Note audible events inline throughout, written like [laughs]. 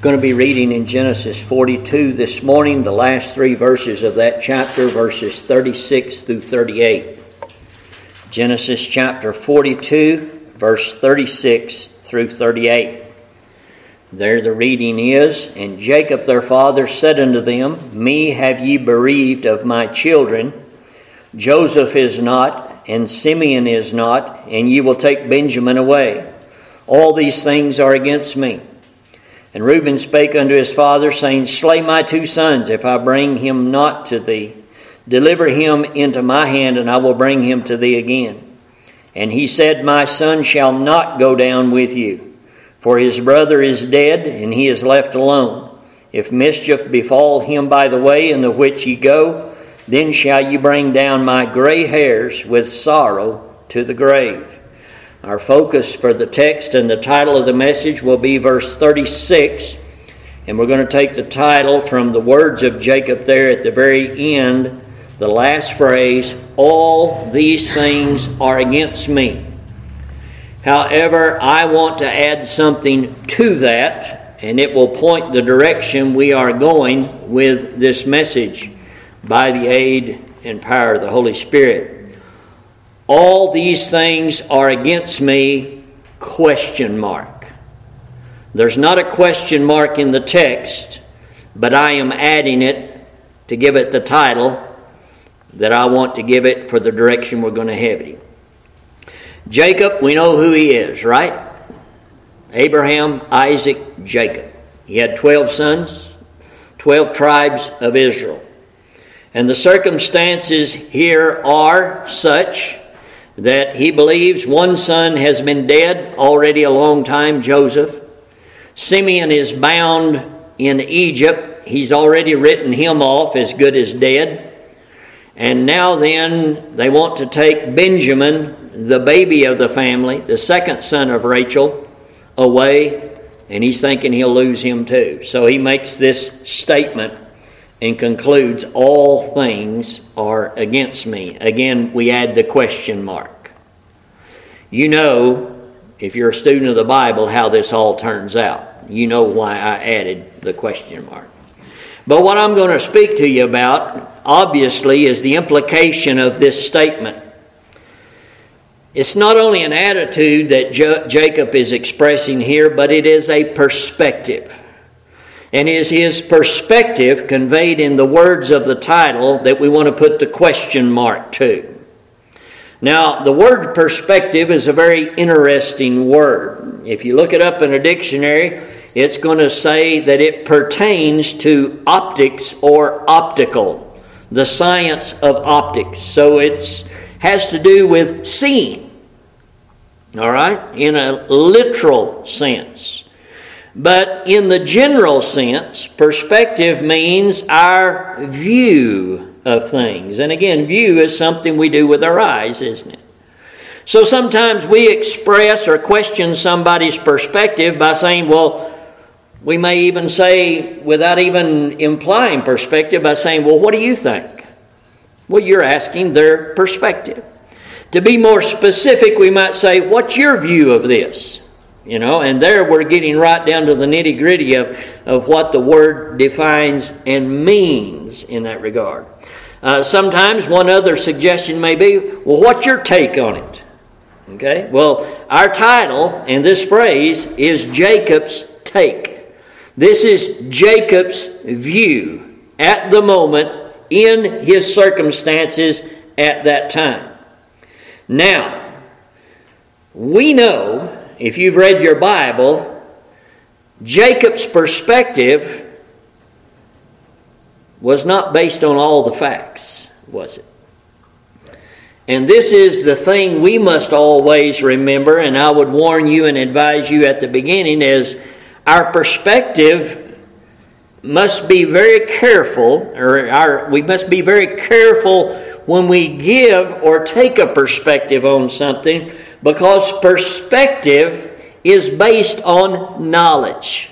going to be reading in Genesis 42 this morning, the last three verses of that chapter, verses 36 through 38. Genesis chapter 42, verse 36 through 38. There the reading is And Jacob their father said unto them, Me have ye bereaved of my children. Joseph is not, and Simeon is not, and ye will take Benjamin away. All these things are against me. And Reuben spake unto his father, saying, Slay my two sons, if I bring him not to thee. Deliver him into my hand, and I will bring him to thee again. And he said, My son shall not go down with you, for his brother is dead, and he is left alone. If mischief befall him by the way in the which ye go, then shall ye bring down my gray hairs with sorrow to the grave. Our focus for the text and the title of the message will be verse 36. And we're going to take the title from the words of Jacob there at the very end, the last phrase All these things are against me. However, I want to add something to that, and it will point the direction we are going with this message by the aid and power of the Holy Spirit. All these things are against me, question mark. There's not a question mark in the text, but I am adding it to give it the title that I want to give it for the direction we're going to have it. Jacob, we know who he is, right? Abraham, Isaac, Jacob. He had 12 sons, 12 tribes of Israel. And the circumstances here are such that he believes one son has been dead already a long time, Joseph. Simeon is bound in Egypt. He's already written him off as good as dead. And now then, they want to take Benjamin, the baby of the family, the second son of Rachel, away, and he's thinking he'll lose him too. So he makes this statement and concludes, All things are against me. Again, we add the question mark. You know, if you're a student of the Bible, how this all turns out. You know why I added the question mark. But what I'm going to speak to you about, obviously, is the implication of this statement. It's not only an attitude that jo- Jacob is expressing here, but it is a perspective and is his perspective conveyed in the words of the title that we want to put the question mark to. Now, the word perspective is a very interesting word. If you look it up in a dictionary, it's going to say that it pertains to optics or optical, the science of optics. So it has to do with seeing, all right, in a literal sense. But in the general sense, perspective means our view of things. And again, view is something we do with our eyes, isn't it? So sometimes we express or question somebody's perspective by saying, well, we may even say, without even implying perspective, by saying, well, what do you think? Well, you're asking their perspective. To be more specific, we might say, what's your view of this? You know, and there we're getting right down to the nitty gritty of, of what the word defines and means in that regard. Uh, sometimes one other suggestion may be, well, what's your take on it? Okay, well, our title and this phrase is Jacob's take. This is Jacob's view at the moment in his circumstances at that time. Now, we know if you've read your Bible, Jacob's perspective was not based on all the facts, was it? And this is the thing we must always remember, and I would warn you and advise you at the beginning is our perspective must be very careful, or our, we must be very careful when we give or take a perspective on something because perspective is based on knowledge.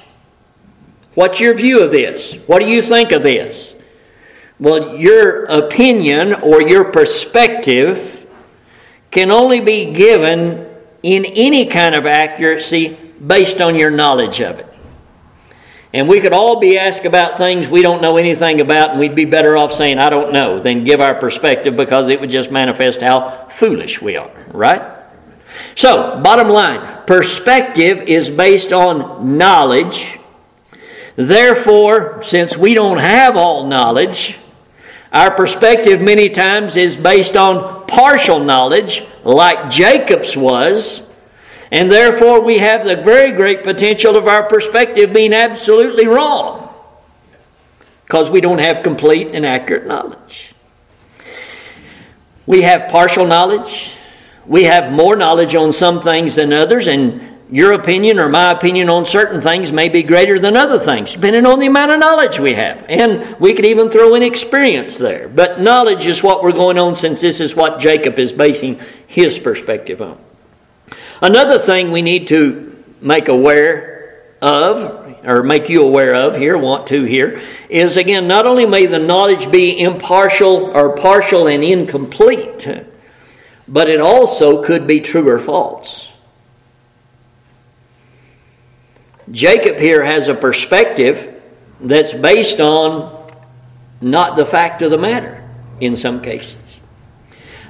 What's your view of this? What do you think of this? Well, your opinion or your perspective can only be given in any kind of accuracy based on your knowledge of it. And we could all be asked about things we don't know anything about, and we'd be better off saying, I don't know, than give our perspective because it would just manifest how foolish we are, right? So, bottom line perspective is based on knowledge. Therefore, since we don't have all knowledge, our perspective many times is based on partial knowledge, like Jacob's was, and therefore we have the very great potential of our perspective being absolutely wrong because we don't have complete and accurate knowledge. We have partial knowledge. We have more knowledge on some things than others, and your opinion or my opinion on certain things may be greater than other things, depending on the amount of knowledge we have. And we could even throw in experience there. But knowledge is what we're going on since this is what Jacob is basing his perspective on. Another thing we need to make aware of, or make you aware of here, want to here, is again, not only may the knowledge be impartial or partial and incomplete, but it also could be true or false. Jacob here has a perspective that's based on not the fact of the matter in some cases.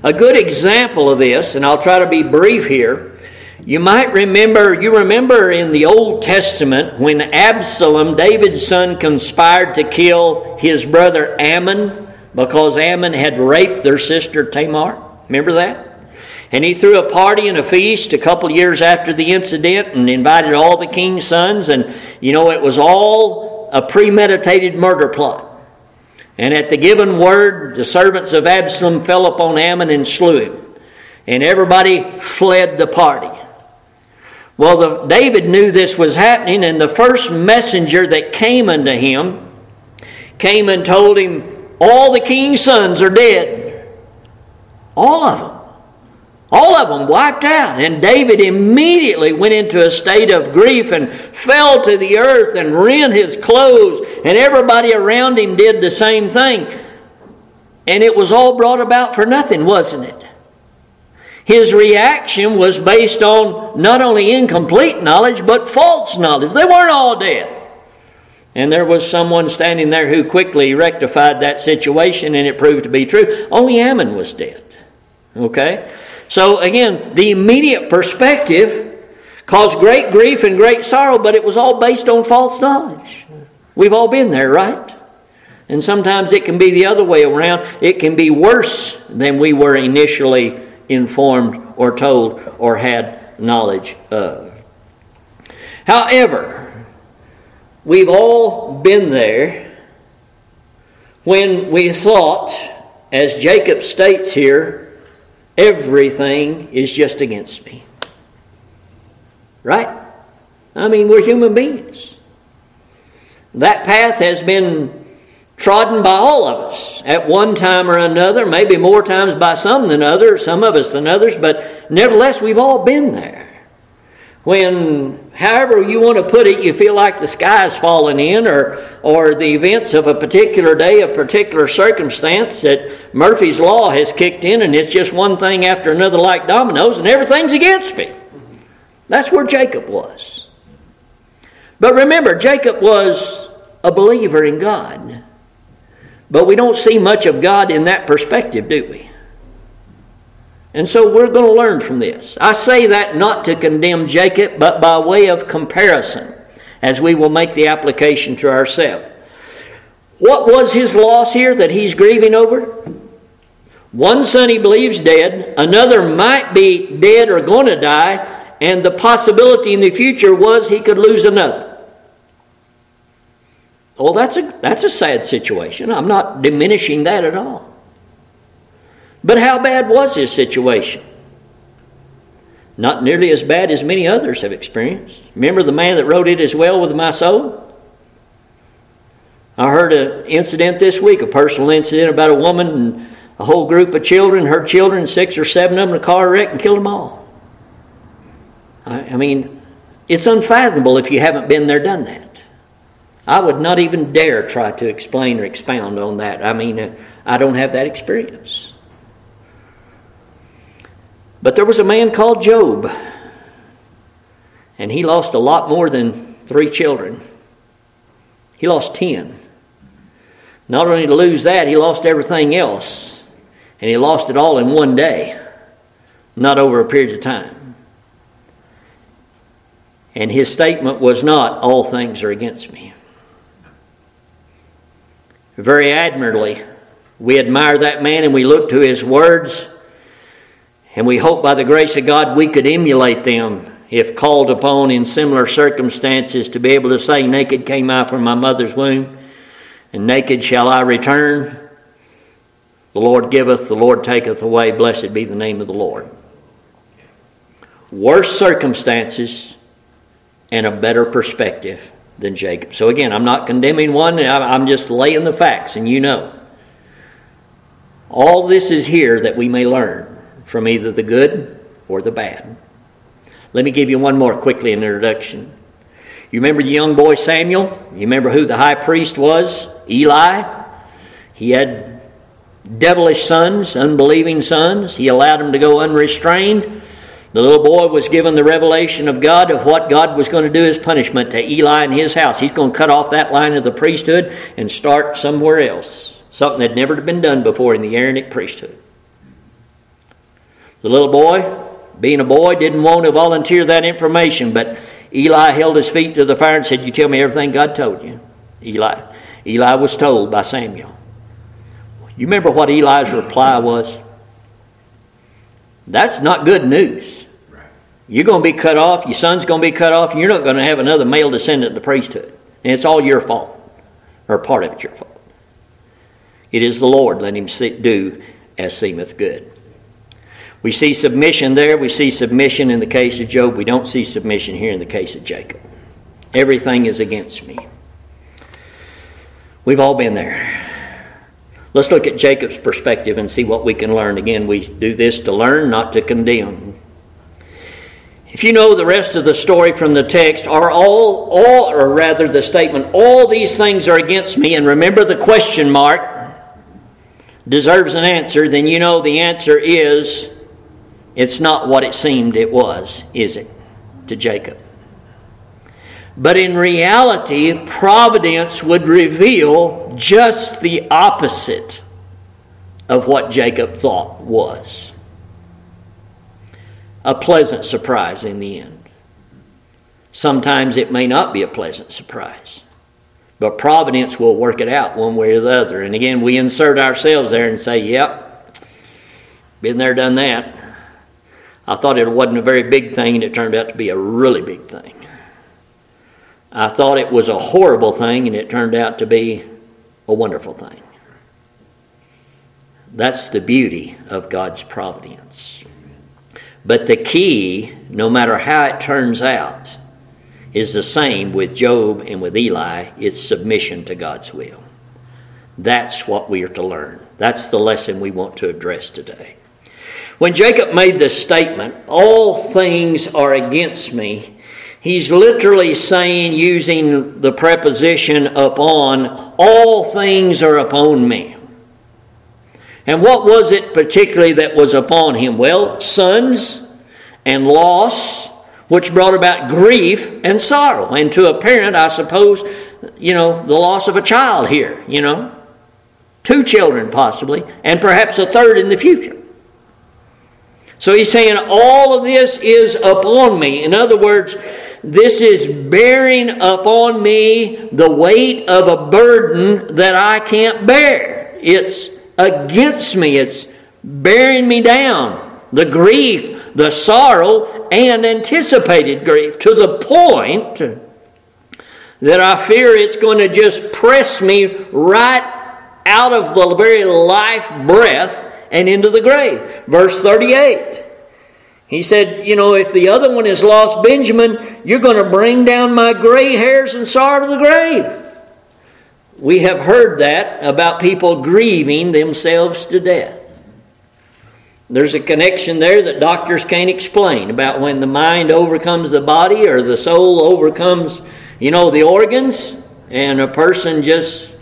A good example of this, and I'll try to be brief here, you might remember, you remember in the Old Testament when Absalom, David's son, conspired to kill his brother Amnon because Amnon had raped their sister Tamar. Remember that? And he threw a party and a feast a couple years after the incident and invited all the king's sons. And, you know, it was all a premeditated murder plot. And at the given word, the servants of Absalom fell upon Amnon and slew him. And everybody fled the party. Well, the, David knew this was happening, and the first messenger that came unto him came and told him, All the king's sons are dead. All of them. All of them wiped out. And David immediately went into a state of grief and fell to the earth and rent his clothes. And everybody around him did the same thing. And it was all brought about for nothing, wasn't it? His reaction was based on not only incomplete knowledge, but false knowledge. They weren't all dead. And there was someone standing there who quickly rectified that situation, and it proved to be true. Only Amnon was dead. Okay? So again, the immediate perspective caused great grief and great sorrow, but it was all based on false knowledge. We've all been there, right? And sometimes it can be the other way around. It can be worse than we were initially informed or told or had knowledge of. However, we've all been there when we thought, as Jacob states here, Everything is just against me. Right? I mean, we're human beings. That path has been trodden by all of us at one time or another, maybe more times by some than others, some of us than others, but nevertheless, we've all been there when, however you want to put it, you feel like the sky is falling in, or, or the events of a particular day, a particular circumstance, that Murphy's Law has kicked in, and it's just one thing after another like dominoes, and everything's against me. That's where Jacob was. But remember, Jacob was a believer in God. But we don't see much of God in that perspective, do we? And so we're going to learn from this. I say that not to condemn Jacob, but by way of comparison, as we will make the application to ourselves. What was his loss here that he's grieving over? One son he believes dead, another might be dead or going to die, and the possibility in the future was he could lose another. Well, that's a, that's a sad situation. I'm not diminishing that at all. But how bad was his situation? Not nearly as bad as many others have experienced. Remember the man that wrote It Is Well with My Soul? I heard an incident this week, a personal incident about a woman and a whole group of children, her children, six or seven of them, in a car wreck and killed them all. I, I mean, it's unfathomable if you haven't been there, done that. I would not even dare try to explain or expound on that. I mean, uh, I don't have that experience. But there was a man called Job, and he lost a lot more than three children. He lost 10. Not only to lose that, he lost everything else. And he lost it all in one day, not over a period of time. And his statement was not, All things are against me. Very admirably, we admire that man and we look to his words, and we hope by the grace of God we could emulate them if called upon in similar circumstances to be able to say, Naked came I from my mother's womb, and naked shall I return. The Lord giveth, the Lord taketh away. Blessed be the name of the Lord. Worse circumstances and a better perspective than Jacob. So, again, I'm not condemning one, I'm just laying the facts, and you know. All this is here that we may learn from either the good or the bad. Let me give you one more quickly an introduction. You remember the young boy Samuel? You remember who the high priest was? Eli. He had devilish sons, unbelieving sons. He allowed them to go unrestrained. The little boy was given the revelation of God of what God was going to do as punishment to Eli and his house. He's going to cut off that line of the priesthood and start somewhere else. Something that had never been done before in the Aaronic priesthood. The little boy being a boy, didn't want to volunteer that information, but Eli held his feet to the fire and said, You tell me everything God told you. Eli. Eli was told by Samuel. You remember what Eli's reply was? That's not good news. You're going to be cut off, your son's going to be cut off, and you're not going to have another male descendant of the priesthood. And it's all your fault, or part of it your fault. It is the Lord, let him do as seemeth good. We see submission there. We see submission in the case of Job. We don't see submission here in the case of Jacob. Everything is against me. We've all been there. Let's look at Jacob's perspective and see what we can learn. Again, we do this to learn, not to condemn. If you know the rest of the story from the text, are all, all, or rather the statement, all these things are against me, and remember the question mark deserves an answer, then you know the answer is it's not what it seemed it was, is it, to Jacob? But in reality, providence would reveal just the opposite of what Jacob thought was. A pleasant surprise in the end. Sometimes it may not be a pleasant surprise, but providence will work it out one way or the other. And again, we insert ourselves there and say, yep, been there, done that. I thought it wasn't a very big thing, and it turned out to be a really big thing. I thought it was a horrible thing, and it turned out to be a wonderful thing. That's the beauty of God's providence. But the key, no matter how it turns out, is the same with Job and with Eli it's submission to God's will. That's what we are to learn. That's the lesson we want to address today. When Jacob made this statement, all things are against me, he's literally saying, using the preposition upon, all things are upon me. And what was it particularly that was upon him? Well, sons and loss, which brought about grief and sorrow. And to a parent, I suppose, you know, the loss of a child here, you know, two children possibly, and perhaps a third in the future. So he's saying, All of this is upon me. In other words, this is bearing upon me the weight of a burden that I can't bear. It's against me, it's bearing me down. The grief, the sorrow, and anticipated grief to the point that I fear it's going to just press me right out of the very life breath and into the grave. Verse 38. He said, You know, if the other one is lost Benjamin, you're going to bring down my gray hairs and sorrow to the grave. We have heard that about people grieving themselves to death. There's a connection there that doctors can't explain about when the mind overcomes the body or the soul overcomes, you know, the organs, and a person just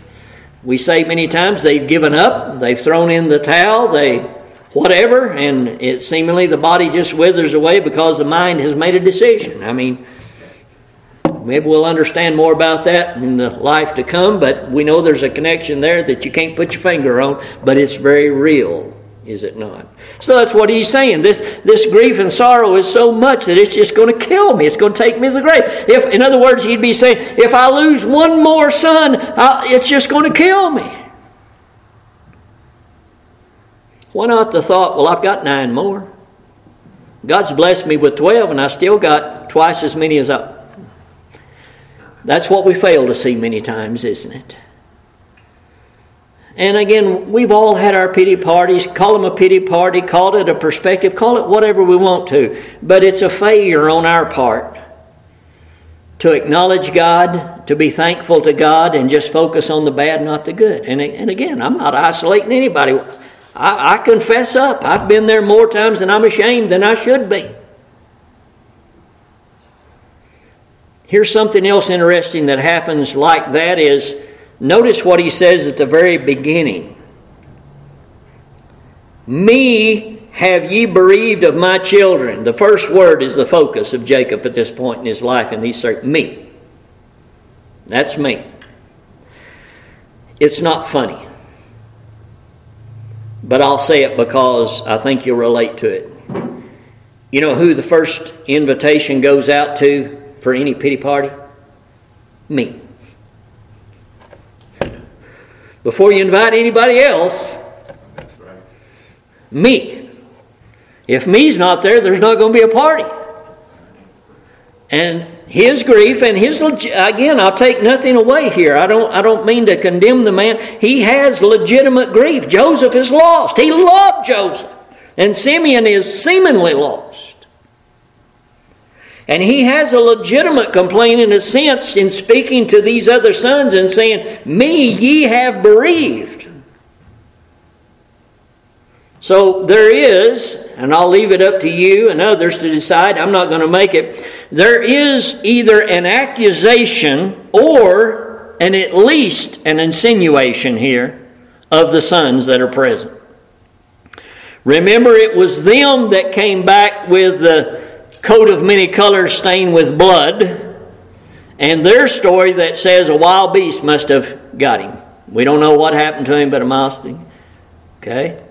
we say many times they've given up, they've thrown in the towel, they whatever, and it seemingly the body just withers away because the mind has made a decision. I mean, Maybe we'll understand more about that in the life to come, but we know there's a connection there that you can't put your finger on, but it's very real, is it not? So that's what he's saying. This, this grief and sorrow is so much that it's just going to kill me. It's going to take me to the grave. If, in other words, he'd be saying, if I lose one more son, I'll, it's just going to kill me. Why not the thought, well, I've got nine more? God's blessed me with 12, and I still got twice as many as I. That's what we fail to see many times, isn't it? And again, we've all had our pity parties. Call them a pity party, call it a perspective, call it whatever we want to. But it's a failure on our part to acknowledge God, to be thankful to God, and just focus on the bad, not the good. And, and again, I'm not isolating anybody. I, I confess up. I've been there more times than I'm ashamed than I should be. Here's something else interesting that happens like that is notice what he says at the very beginning. Me have ye bereaved of my children. The first word is the focus of Jacob at this point in his life, and he's saying, Me. That's me. It's not funny but I'll say it because I think you'll relate to it. You know who the first invitation goes out to for any pity party? Me. Before you invite anybody else, me. If me's not there, there's not going to be a party. And his grief and his again i'll take nothing away here. I don't i don't mean to condemn the man. He has legitimate grief. Joseph is lost. He loved joseph. And simeon is seemingly lost and he has a legitimate complaint in a sense in speaking to these other sons and saying me ye have bereaved so there is, and I'll leave it up to you and others to decide, I'm not going to make it. There is either an accusation or an at least an insinuation here of the sons that are present. Remember, it was them that came back with the coat of many colors stained with blood, and their story that says a wild beast must have got him. We don't know what happened to him, but a mouse. Okay?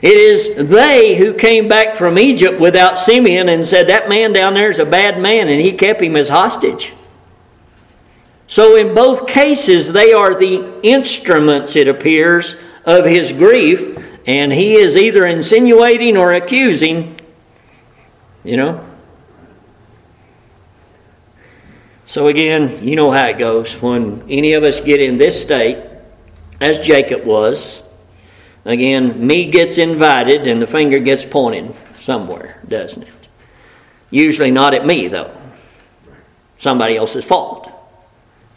It is they who came back from Egypt without Simeon and said, That man down there is a bad man, and he kept him as hostage. So, in both cases, they are the instruments, it appears, of his grief, and he is either insinuating or accusing, you know. So, again, you know how it goes. When any of us get in this state, as Jacob was, Again, me gets invited and the finger gets pointed somewhere, doesn't it? Usually not at me, though. Somebody else's fault.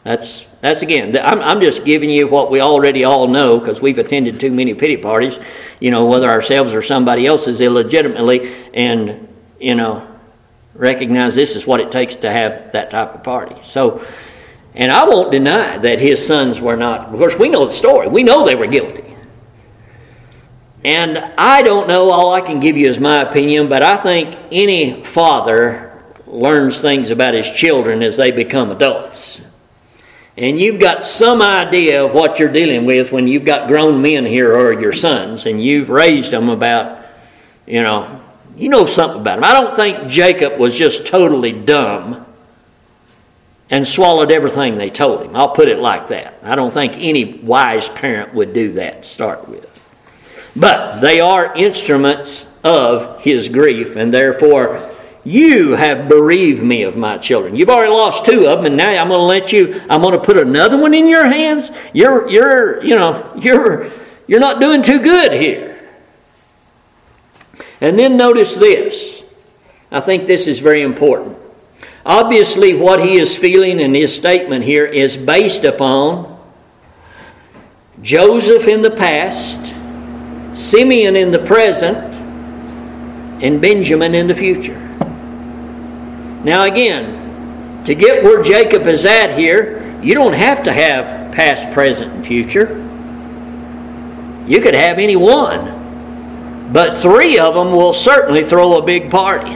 That's, that's again, I'm, I'm just giving you what we already all know because we've attended too many pity parties, you know, whether ourselves or somebody else's illegitimately, and, you know, recognize this is what it takes to have that type of party. So, and I won't deny that his sons were not, of course, we know the story. We know they were guilty. And I don't know, all I can give you is my opinion, but I think any father learns things about his children as they become adults. And you've got some idea of what you're dealing with when you've got grown men here or your sons, and you've raised them about, you know, you know something about him. I don't think Jacob was just totally dumb and swallowed everything they told him. I'll put it like that. I don't think any wise parent would do that to start with. But they are instruments of his grief, and therefore you have bereaved me of my children. You've already lost two of them, and now I'm going to let you. I'm going to put another one in your hands. You're, you're, you know, you're, you're not doing too good here. And then notice this. I think this is very important. Obviously, what he is feeling in his statement here is based upon Joseph in the past Simeon in the present, and Benjamin in the future. Now, again, to get where Jacob is at here, you don't have to have past, present, and future. You could have any one, but three of them will certainly throw a big party.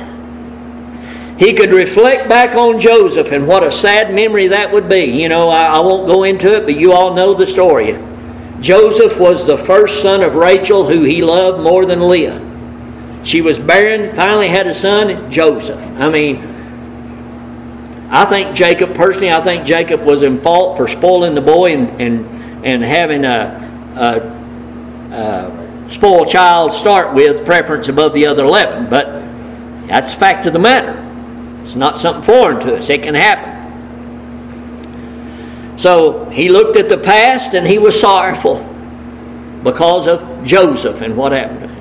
he could reflect back on Joseph and what a sad memory that would be. You know, I, I won't go into it, but you all know the story. Joseph was the first son of Rachel, who he loved more than Leah. She was barren, finally had a son, Joseph. I mean, I think Jacob, personally, I think Jacob was in fault for spoiling the boy and, and, and having a, a, a spoiled child start with preference above the other 11. But that's the fact of the matter. It's not something foreign to us, it can happen. So he looked at the past and he was sorrowful because of Joseph and what happened.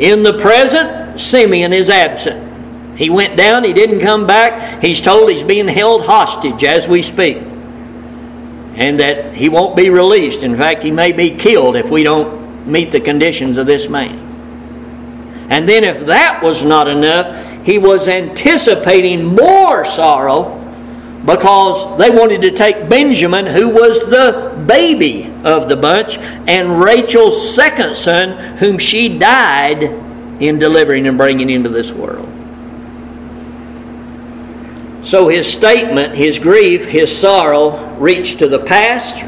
In the present, Simeon is absent. He went down, he didn't come back. He's told he's being held hostage as we speak. And that he won't be released. In fact, he may be killed if we don't meet the conditions of this man. And then, if that was not enough, he was anticipating more sorrow because they wanted to take Benjamin, who was the baby of the bunch, and Rachel's second son, whom she died in delivering and bringing into this world. So his statement, his grief, his sorrow reached to the past,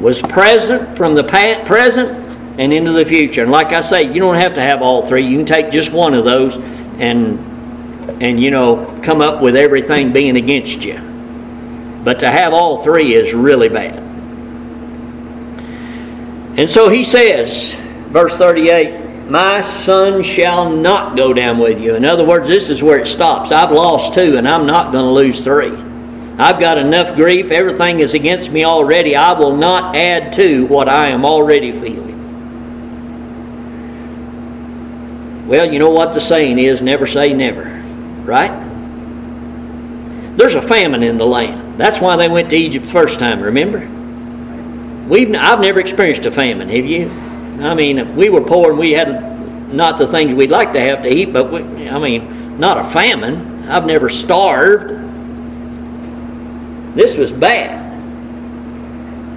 was present from the present and into the future. And like I say, you don't have to have all three. You can take just one of those and and you know come up with everything being against you. But to have all three is really bad. And so he says, verse 38, My son shall not go down with you. In other words, this is where it stops. I've lost two, and I'm not going to lose three. I've got enough grief. Everything is against me already. I will not add to what I am already feeling. Well, you know what the saying is never say never, right? There's a famine in the land. That's why they went to Egypt the first time, remember? We've, I've never experienced a famine, have you? I mean, we were poor and we had not the things we'd like to have to eat, but we, I mean, not a famine. I've never starved. This was bad.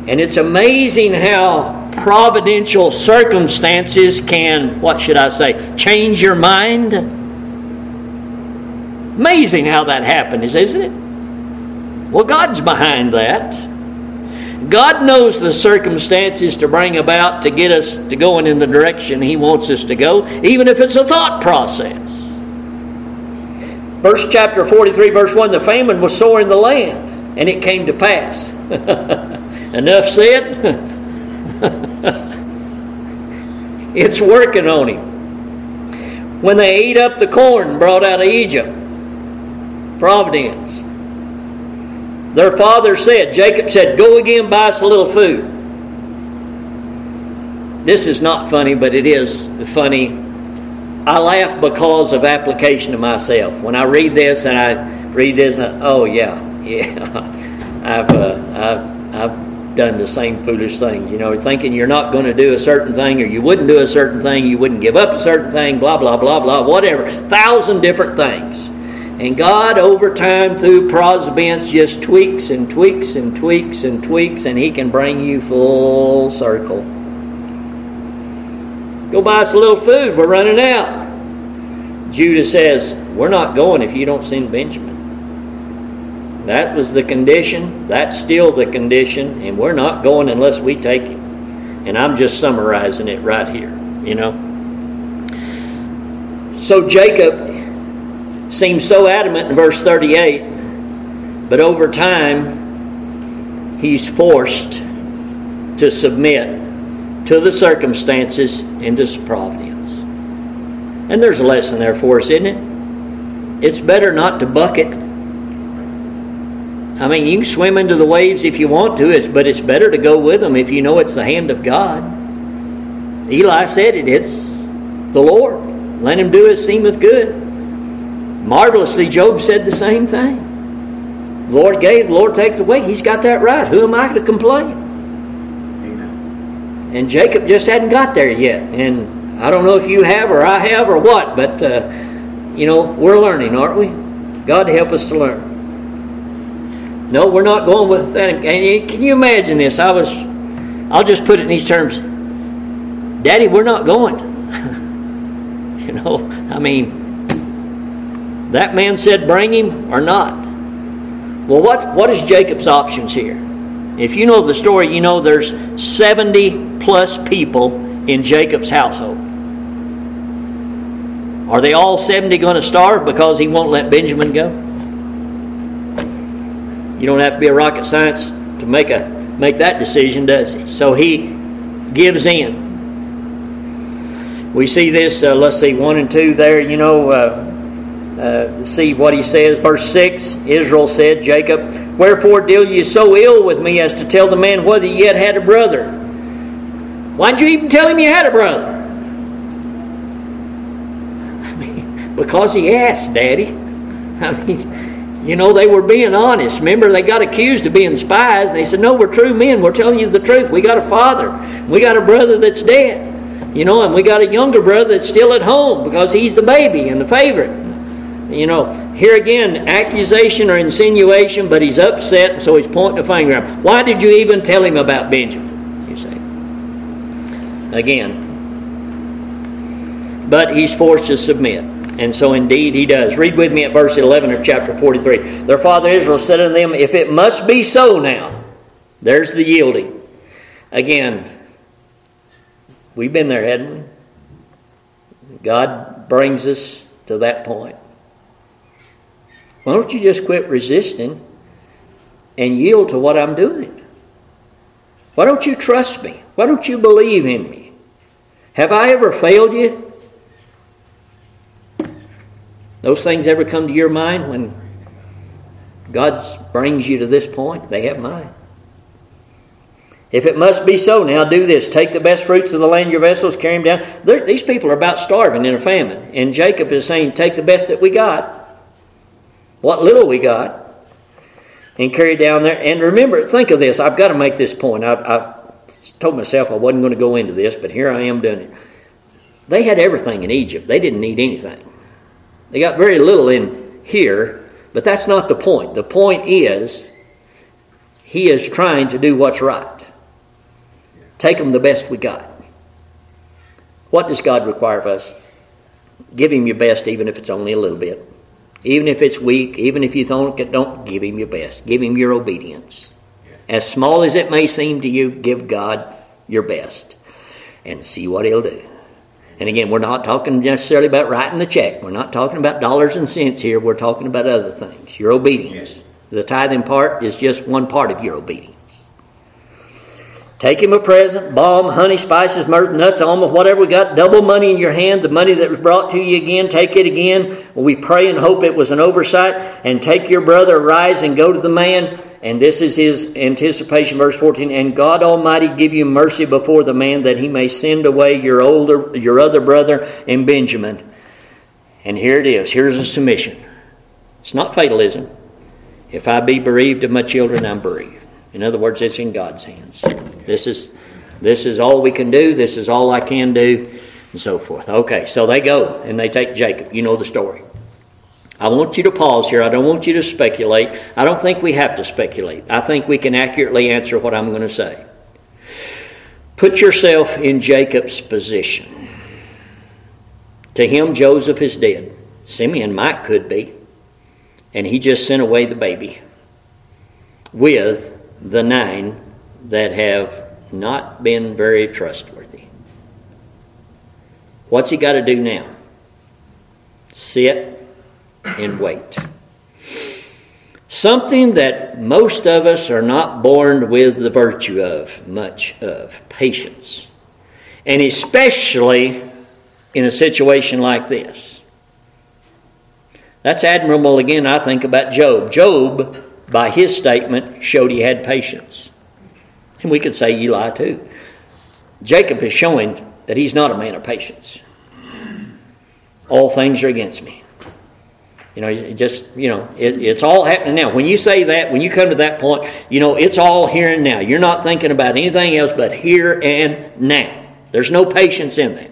And it's amazing how providential circumstances can, what should I say, change your mind. Amazing how that happens, isn't it? Well, God's behind that. God knows the circumstances to bring about to get us to going in the direction He wants us to go, even if it's a thought process. Verse chapter 43, verse 1 The famine was sore in the land, and it came to pass. [laughs] Enough said. [laughs] [laughs] it's working on him. When they ate up the corn brought out of Egypt, providence. Their father said, Jacob said, Go again, buy us a little food. This is not funny, but it is funny. I laugh because of application to myself. When I read this and I read this, and I, oh, yeah, [laughs] yeah, I've, uh, I've, I've done the same foolish things. You know, thinking you're not going to do a certain thing or you wouldn't do a certain thing, you wouldn't give up a certain thing, blah, blah, blah, blah, whatever. Thousand different things. And God, over time, through providence, just tweaks and tweaks and tweaks and tweaks, and He can bring you full circle. Go buy us a little food. We're running out. Judah says, We're not going if you don't send Benjamin. That was the condition. That's still the condition. And we're not going unless we take him. And I'm just summarizing it right here, you know. So Jacob seems so adamant in verse 38, but over time, he's forced to submit to the circumstances and to providence. And there's a lesson there for us, isn't it? It's better not to bucket. I mean, you can swim into the waves if you want to, but it's better to go with them if you know it's the hand of God. Eli said it, it's the Lord. Let him do as seemeth good. Marvelously, Job said the same thing. The Lord gave, the Lord takes away. He's got that right. Who am I to complain? Amen. And Jacob just hadn't got there yet. And I don't know if you have or I have or what, but, uh, you know, we're learning, aren't we? God help us to learn. No, we're not going with that. And can you imagine this? I was, I'll just put it in these terms. Daddy, we're not going. [laughs] you know, I mean, That man said, Bring him or not. Well, what, what is Jacob's options here? If you know the story, you know there's 70 plus people in Jacob's household. Are they all 70 going to starve because he won't let Benjamin go? You don't have to be a rocket science to make a make that decision, does he? So he gives in. We see this, uh, let's see, 1 and 2 there, you know, uh, uh, see what he says. Verse 6 Israel said, Jacob, Wherefore deal ye so ill with me as to tell the man whether ye yet had a brother? Why'd you even tell him you had a brother? [laughs] I mean, because he asked, Daddy. [laughs] I mean, you know, they were being honest. Remember, they got accused of being spies. They said, No, we're true men. We're telling you the truth. We got a father. We got a brother that's dead. You know, and we got a younger brother that's still at home because he's the baby and the favorite. You know, here again, accusation or insinuation, but he's upset, so he's pointing a finger at him. Why did you even tell him about Benjamin? You say. Again. But he's forced to submit. And so indeed he does. Read with me at verse 11 of chapter 43. Their father Israel said unto them, If it must be so now, there's the yielding. Again, we've been there, hadn't we? God brings us to that point. Why don't you just quit resisting and yield to what I'm doing? Why don't you trust me? Why don't you believe in me? Have I ever failed you? Those things ever come to your mind when God brings you to this point? They have mine. If it must be so, now do this. Take the best fruits of the land, your vessels, carry them down. They're, these people are about starving in a famine. And Jacob is saying, Take the best that we got what little we got, and carry down there. And remember, think of this. I've got to make this point. I, I told myself I wasn't going to go into this, but here I am doing it. They had everything in Egypt. They didn't need anything. They got very little in here, but that's not the point. The point is, he is trying to do what's right. Take them the best we got. What does God require of us? Give him your best, even if it's only a little bit. Even if it's weak, even if you don't, don't give Him your best. Give Him your obedience. As small as it may seem to you, give God your best and see what He'll do. And again, we're not talking necessarily about writing the check. We're not talking about dollars and cents here. We're talking about other things. Your obedience. The tithing part is just one part of your obedience. Take him a present, balm, honey, spices, myrrh, nuts, almonds, whatever we got. Double money in your hand, the money that was brought to you again. Take it again. We pray and hope it was an oversight. And take your brother, rise and go to the man. And this is his anticipation, verse 14. And God Almighty give you mercy before the man that he may send away your older, your other brother and Benjamin. And here it is. Here's a submission. It's not fatalism. If I be bereaved of my children, I'm bereaved. In other words, it's in God's hands. This is this is all we can do. This is all I can do, and so forth. Okay, so they go and they take Jacob. You know the story. I want you to pause here. I don't want you to speculate. I don't think we have to speculate. I think we can accurately answer what I'm going to say. Put yourself in Jacob's position. To him, Joseph is dead. Simeon might could be. And he just sent away the baby with the nine that have not been very trustworthy. What's he got to do now? Sit and wait. Something that most of us are not born with the virtue of, much of patience. And especially in a situation like this. That's admirable again, I think, about Job. Job by his statement, showed he had patience. And we could say Eli too. Jacob is showing that he's not a man of patience. All things are against me. You know, just, you know, it, it's all happening now. When you say that, when you come to that point, you know, it's all here and now. You're not thinking about anything else but here and now. There's no patience in that.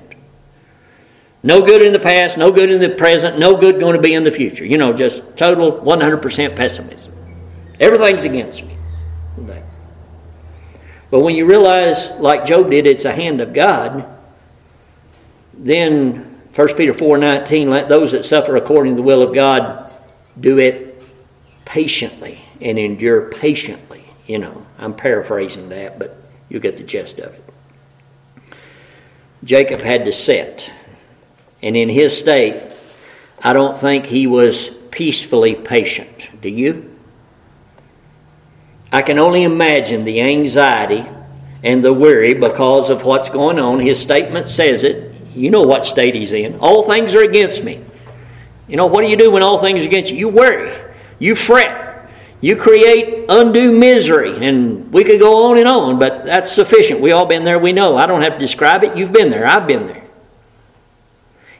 No good in the past, no good in the present, no good going to be in the future. You know, just total 100% pessimism. Everything's against me. But when you realize, like Job did, it's a hand of God, then 1 Peter 4:19, let those that suffer according to the will of God do it patiently and endure patiently. You know, I'm paraphrasing that, but you get the gist of it. Jacob had to sit. And in his state, I don't think he was peacefully patient. Do you? I can only imagine the anxiety and the worry because of what's going on. His statement says it. You know what state he's in. All things are against me. You know, what do you do when all things are against you? You worry, you fret, you create undue misery. And we could go on and on, but that's sufficient. We all been there, we know. I don't have to describe it. You've been there, I've been there.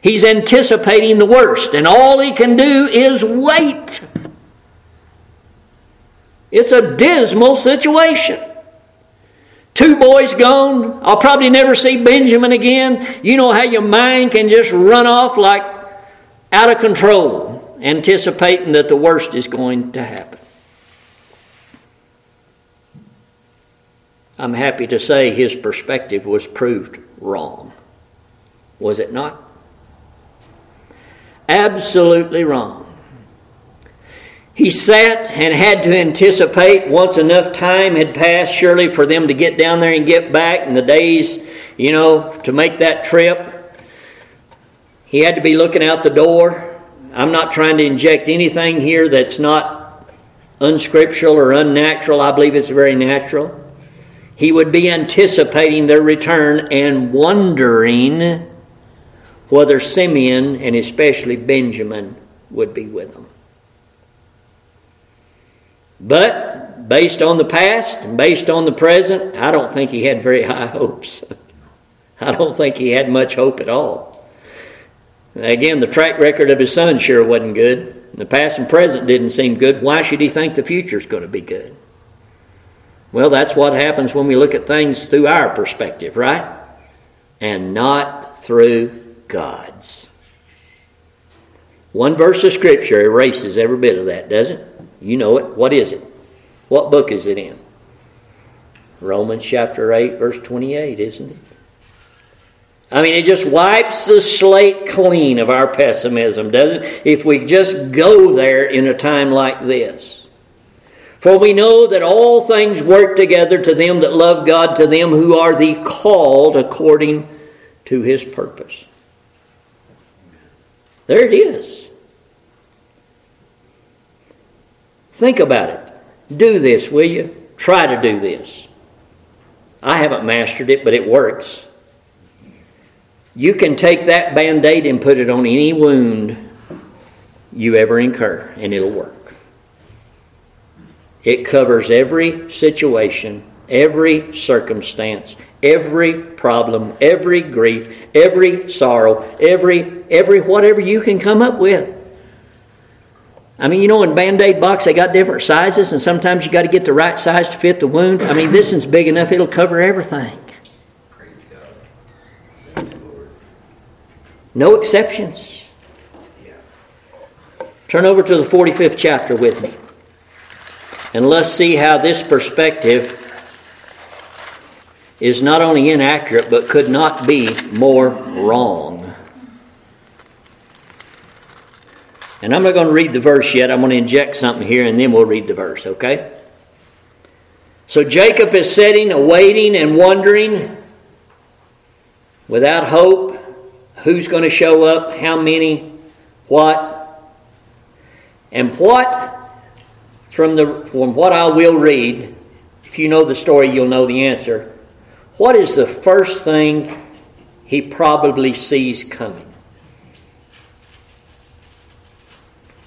He's anticipating the worst, and all he can do is wait. It's a dismal situation. Two boys gone. I'll probably never see Benjamin again. You know how your mind can just run off like out of control, anticipating that the worst is going to happen. I'm happy to say his perspective was proved wrong. Was it not? Absolutely wrong. He sat and had to anticipate once enough time had passed, surely, for them to get down there and get back, and the days, you know, to make that trip. He had to be looking out the door. I'm not trying to inject anything here that's not unscriptural or unnatural. I believe it's very natural. He would be anticipating their return and wondering whether Simeon and especially Benjamin would be with them. But based on the past and based on the present, I don't think he had very [laughs] high hopes. I don't think he had much hope at all. Again, the track record of his son sure wasn't good. The past and present didn't seem good. Why should he think the future's going to be good? Well, that's what happens when we look at things through our perspective, right? And not through God's. One verse of Scripture erases every bit of that, doesn't it? You know it. What is it? What book is it in? Romans chapter 8, verse 28, isn't it? I mean, it just wipes the slate clean of our pessimism, doesn't it? If we just go there in a time like this. For we know that all things work together to them that love God, to them who are the called according to his purpose. There it is. Think about it. Do this, will you? Try to do this. I haven't mastered it, but it works. You can take that band aid and put it on any wound you ever incur, and it'll work. It covers every situation, every circumstance, every problem, every grief, every sorrow, every every whatever you can come up with. I mean, you know, in Band Aid box, they got different sizes, and sometimes you got to get the right size to fit the wound. I mean, this one's big enough, it'll cover everything. No exceptions. Turn over to the 45th chapter with me. And let's see how this perspective is not only inaccurate, but could not be more wrong. And I'm not going to read the verse yet. I'm going to inject something here and then we'll read the verse, okay? So Jacob is sitting, awaiting, and wondering without hope who's going to show up, how many, what. And what, from, the, from what I will read, if you know the story, you'll know the answer. What is the first thing he probably sees coming?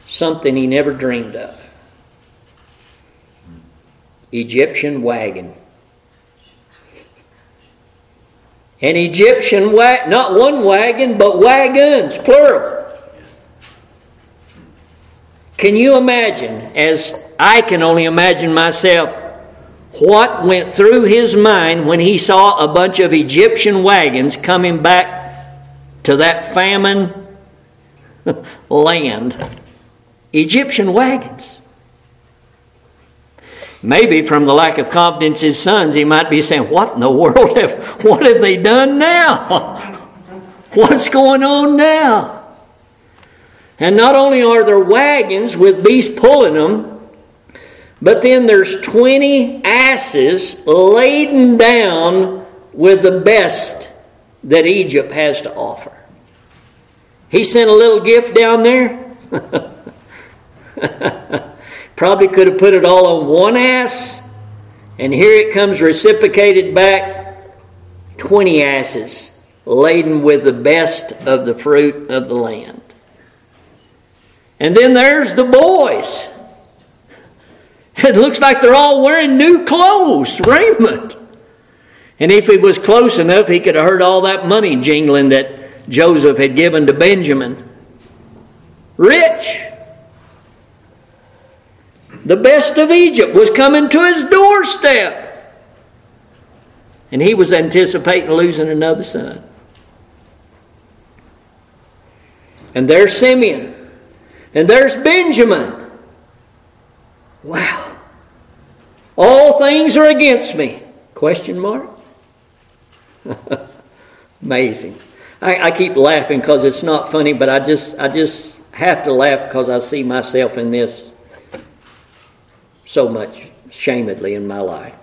Something he never dreamed of. Egyptian wagon. An Egyptian wagon, not one wagon, but wagons, plural. Can you imagine, as I can only imagine myself, what went through his mind when he saw a bunch of Egyptian wagons coming back to that famine [laughs] land. Egyptian wagons. Maybe from the lack of confidence in his sons, he might be saying, What in the world have what have they done now? [laughs] What's going on now? And not only are there wagons with beasts pulling them, but then there's 20 asses laden down with the best that Egypt has to offer. He sent a little gift down there. [laughs] [laughs] Probably could have put it all on one ass, and here it comes reciprocated back 20 asses laden with the best of the fruit of the land. And then there's the boys. [laughs] It looks like they're all wearing new clothes, raiment. And if he was close enough, he could have heard all that money jingling that Joseph had given to Benjamin. Rich. The best of Egypt was coming to his doorstep. And he was anticipating losing another son. And there's Simeon. And there's Benjamin. Wow. All things are against me. Question mark? [laughs] Amazing. I, I, keep laughing because it's not funny, but I just I just have to laugh because I see myself in this so much shamedly in my life.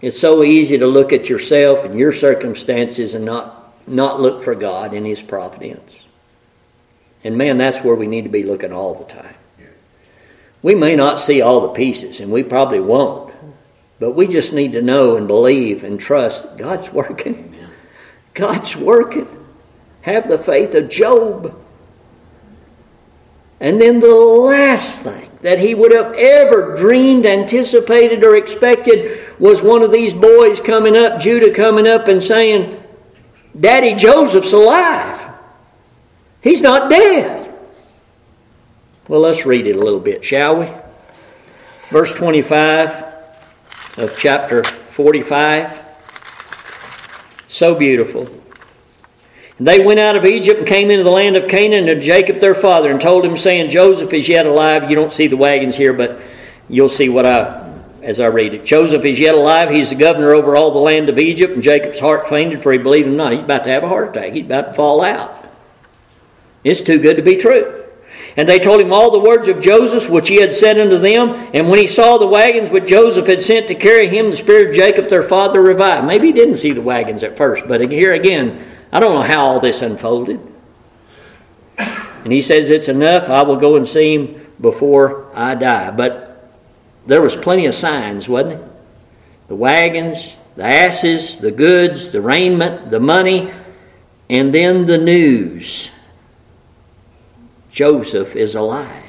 It's so easy to look at yourself and your circumstances and not not look for God in His providence. And man, that's where we need to be looking all the time. We may not see all the pieces, and we probably won't, but we just need to know and believe and trust God's working. God's working. Have the faith of Job. And then the last thing that he would have ever dreamed, anticipated, or expected was one of these boys coming up, Judah coming up and saying, Daddy Joseph's alive. He's not dead. Well, let's read it a little bit, shall we? Verse 25 of chapter 45. So beautiful. They went out of Egypt and came into the land of Canaan to Jacob their father and told him, saying, Joseph is yet alive. You don't see the wagons here, but you'll see what I as I read it. Joseph is yet alive. He's the governor over all the land of Egypt. And Jacob's heart fainted, for he believed him not. He's about to have a heart attack. He's about to fall out. It's too good to be true. And they told him all the words of Joseph which he had said unto them. And when he saw the wagons which Joseph had sent to carry him, the spirit of Jacob their father revived. Maybe he didn't see the wagons at first, but here again, I don't know how all this unfolded. And he says, It's enough. I will go and see him before I die. But there was plenty of signs, wasn't it? The wagons, the asses, the goods, the raiment, the money, and then the news Joseph is alive.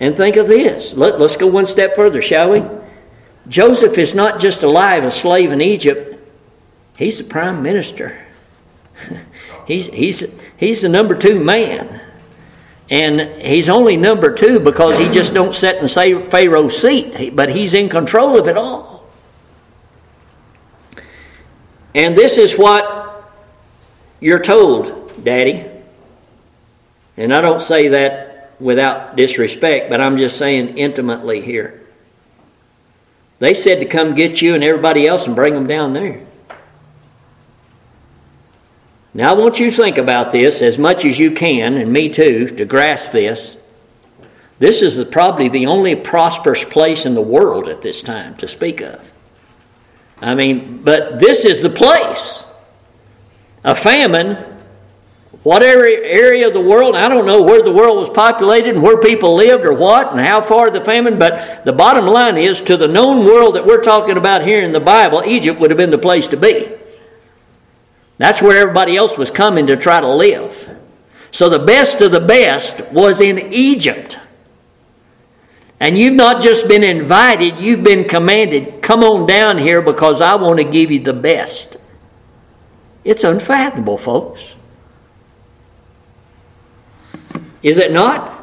And think of this. Let, us go one step further, shall we? Joseph is not just alive, a slave in Egypt, he's the prime minister. [laughs] he's, he's, he's the number two man. And he's only number two because he just don't sit in Pharaoh's seat, but he's in control of it all. And this is what you're told, Daddy. And I don't say that without disrespect, but I'm just saying intimately here. They said to come get you and everybody else and bring them down there. Now, I want you to think about this as much as you can, and me too, to grasp this. This is the, probably the only prosperous place in the world at this time to speak of. I mean, but this is the place. A famine whatever area of the world, I don't know where the world was populated and where people lived or what and how far the famine, but the bottom line is to the known world that we're talking about here in the Bible, Egypt would have been the place to be. That's where everybody else was coming to try to live. So the best of the best was in Egypt. And you've not just been invited, you've been commanded, come on down here because I want to give you the best. It's unfathomable, folks. Is it not?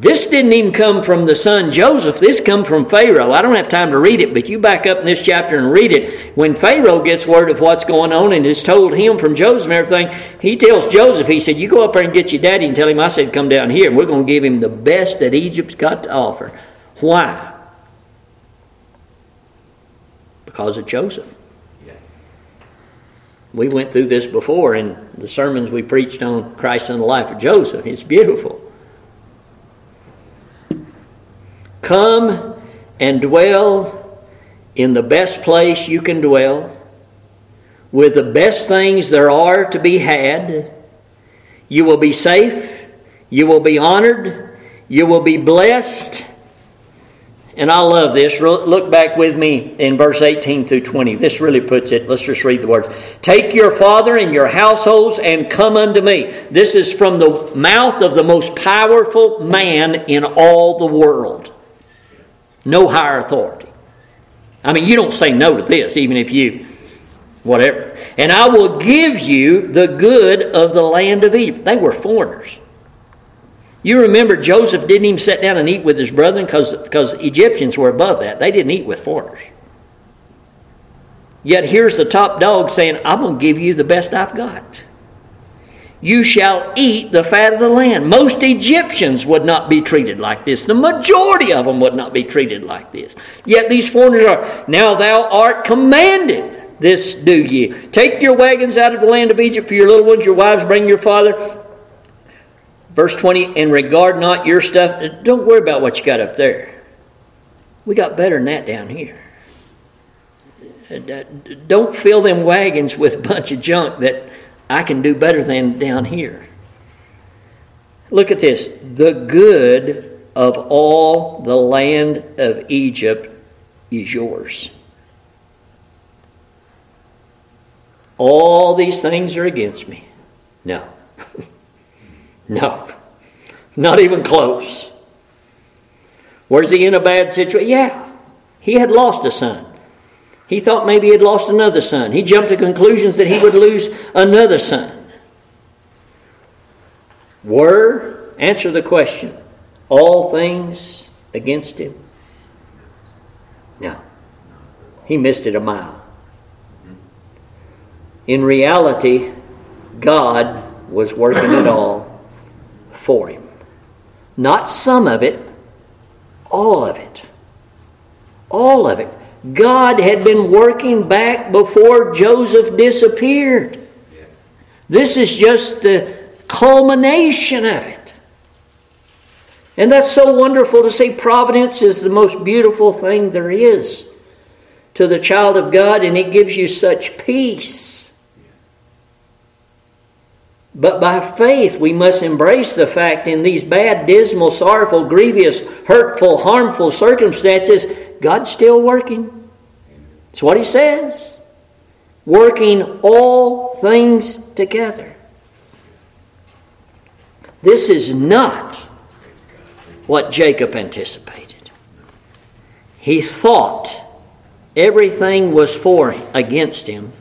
This didn't even come from the son Joseph. This come from Pharaoh. I don't have time to read it, but you back up in this chapter and read it. When Pharaoh gets word of what's going on and is told him from Joseph and everything, he tells Joseph, he said, You go up there and get your daddy and tell him I said come down here and we're going to give him the best that Egypt's got to offer. Why? Because of Joseph. We went through this before in the sermons we preached on Christ and the life of Joseph. It's beautiful. Come and dwell in the best place you can dwell, with the best things there are to be had. You will be safe, you will be honored, you will be blessed, and I love this. Look back with me in verse 18 through 20. This really puts it. Let's just read the words. Take your father and your households and come unto me. This is from the mouth of the most powerful man in all the world. No higher authority. I mean, you don't say no to this, even if you, whatever. And I will give you the good of the land of Egypt. They were foreigners. You remember Joseph didn't even sit down and eat with his brethren because Egyptians were above that. They didn't eat with foreigners. Yet here's the top dog saying, I'm going to give you the best I've got. You shall eat the fat of the land. Most Egyptians would not be treated like this. The majority of them would not be treated like this. Yet these foreigners are, now thou art commanded. This do ye. Take your wagons out of the land of Egypt for your little ones, your wives, bring your father, Verse 20, and regard not your stuff. Don't worry about what you got up there. We got better than that down here. Uh, don't fill them wagons with a bunch of junk that I can do better than down here. Look at this. The good of all the land of Egypt is yours. All these things are against me. No. [laughs] No, not even close. Was he in a bad situation? Yeah, he had lost a son. He thought maybe he had lost another son. He jumped to conclusions that he would lose another son. Were, answer the question, all things against him? No. He missed it a mile. In reality, God was working it all for him. Not some of it, all of it. All of it. God had been working back before Joseph disappeared. This is just the culmination of it. And that's so wonderful to see. Providence is the most beautiful thing there is to the child of God, and it gives you such peace. But by faith, we must embrace the fact in these bad, dismal, sorrowful, grievous, hurtful, harmful circumstances, God's still working. That's what He says. Working all things together. This is not what Jacob anticipated. He thought everything was for against him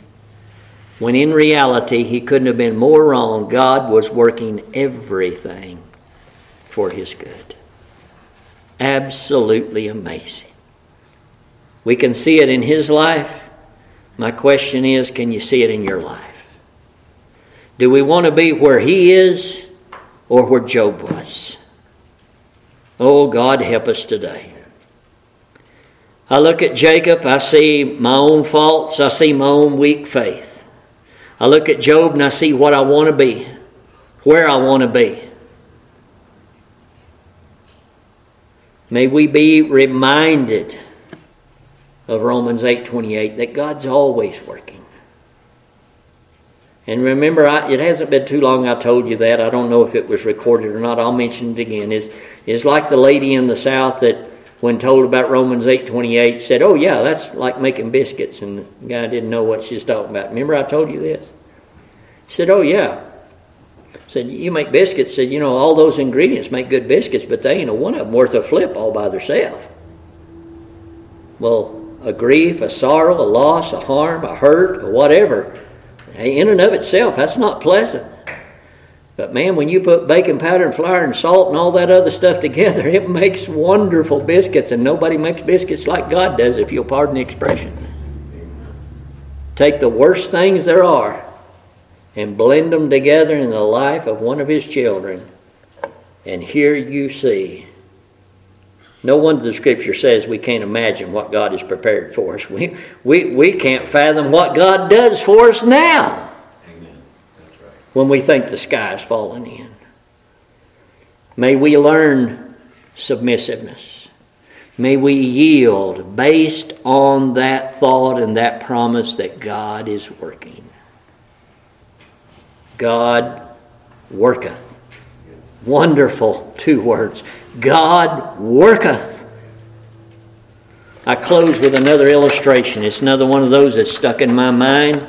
when in reality he couldn't have been more wrong. God was working everything for his good. Absolutely amazing. We can see it in his life. My question is can you see it in your life? Do we want to be where he is or where Job was? Oh, God, help us today. I look at Jacob, I see my own faults, I see my own weak faith. I look at Job and I see what I want to be, where I want to be. May we be reminded of Romans 8:28 that God's always working. And remember, I, it hasn't been too long I told you that. I don't know if it was recorded or not. I'll mention it again. It's, it's like the lady in the South that, when told about Romans 8.28, said, oh, yeah, that's like making biscuits. And the guy didn't know what she's talking about. Remember I told you this? He said, oh, yeah. said, you make biscuits. said, you know, all those ingredients make good biscuits, but they ain't a one of them worth a flip all by themselves. Well, a grief, a sorrow, a loss, a harm, a hurt, or whatever, eh, in and of itself, that's not pleasant. But man, when you put baking powder and flour and salt and all that other stuff [laughs] together, it makes wonderful biscuits, and nobody makes biscuits like God does, if you'll pardon the expression. Take the worst things there are and blend them together in the life of one of His children, and here you see No wonder the scripture says we can't imagine what God has prepared for us. We, we, we can't fathom what God does for us now Amen. That's right. when we think the sky is falling in. May we learn submissiveness. May we yield based on that thought and that promise that God is working. God worketh. Wonderful two words. God worketh. I close with another illustration. It's another one of those that's stuck in my mind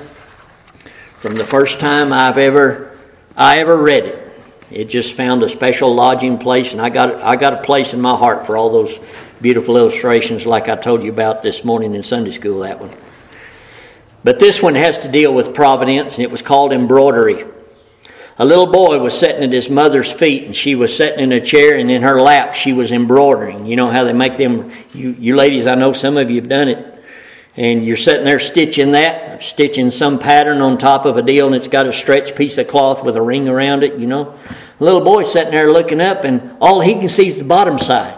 from the first time I've ever I ever read it. It just found a special lodging place, and I got I got a place in my heart for all those beautiful illustrations, like I told you about this morning in Sunday school. That one, but this one has to deal with providence, and it was called embroidery. A little boy was sitting at his mother's feet, and she was sitting in a chair, and in her lap she was embroidering. You know how they make them. You, you ladies, I know some of you have done it and you're sitting there stitching that, stitching some pattern on top of a deal, and it's got a stretched piece of cloth with a ring around it, you know. The little boy sitting there looking up, and all he can see is the bottom side.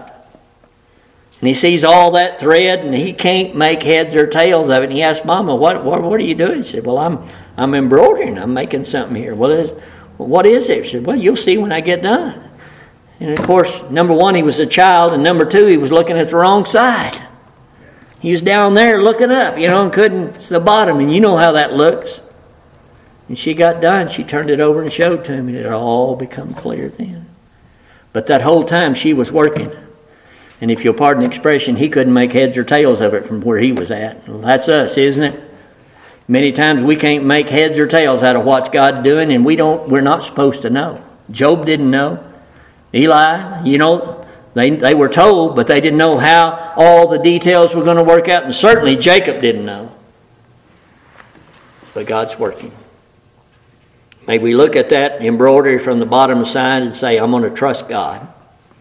And he sees all that thread, and he can't make heads or tails of it. And he asks Mama, "What? What, what are you doing?" She said, "Well, I'm I'm embroidering. I'm making something here." Well, is, what is it? She said, "Well, you'll see when I get done." And of course, number one, he was a child, and number two, he was looking at the wrong side. He was down there looking up, you know, and couldn't, it's the bottom, and you know how that looks. And she got done. She turned it over and showed to him, and it all become clear then. But that whole time she was working. And if you'll pardon the expression, he couldn't make heads or tails of it from where he was at. Well, that's us, isn't it? Many times we can't make heads or tails out of what's God doing, and we don't. We're not supposed to know. Job didn't know. Eli, you know, they, they were told, but they didn't know how all the details were going to work out, and certainly Jacob didn't know. But God's working. May we look at that embroidery from the bottom side and say, I'm going to trust God.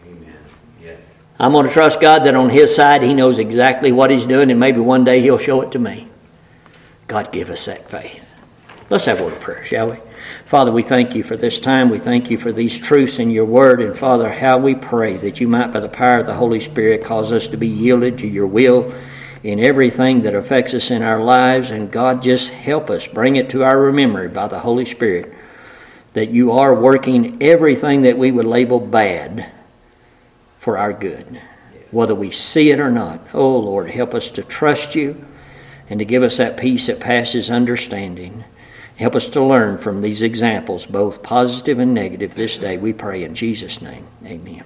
Amen. Yes. I'm going to trust God that on His side He knows exactly what He's doing, and maybe one day He'll show it to me. God, give us that faith. Let's have a word of prayer, shall we? Father, we thank you for this time. We thank you for these truths in your word. And Father, how we pray that you might, by the power of the Holy Spirit, cause us to be yielded to your will in everything that affects us in our lives. And God, just help us bring it to our memory by the Holy Spirit that you are working everything that we would label bad for our good, whether we see it or not. Oh, Lord, help us to trust you and to give us that peace that passes understanding. Help us to learn from these examples, both positive and negative, this day. We pray in Jesus' name. Amen.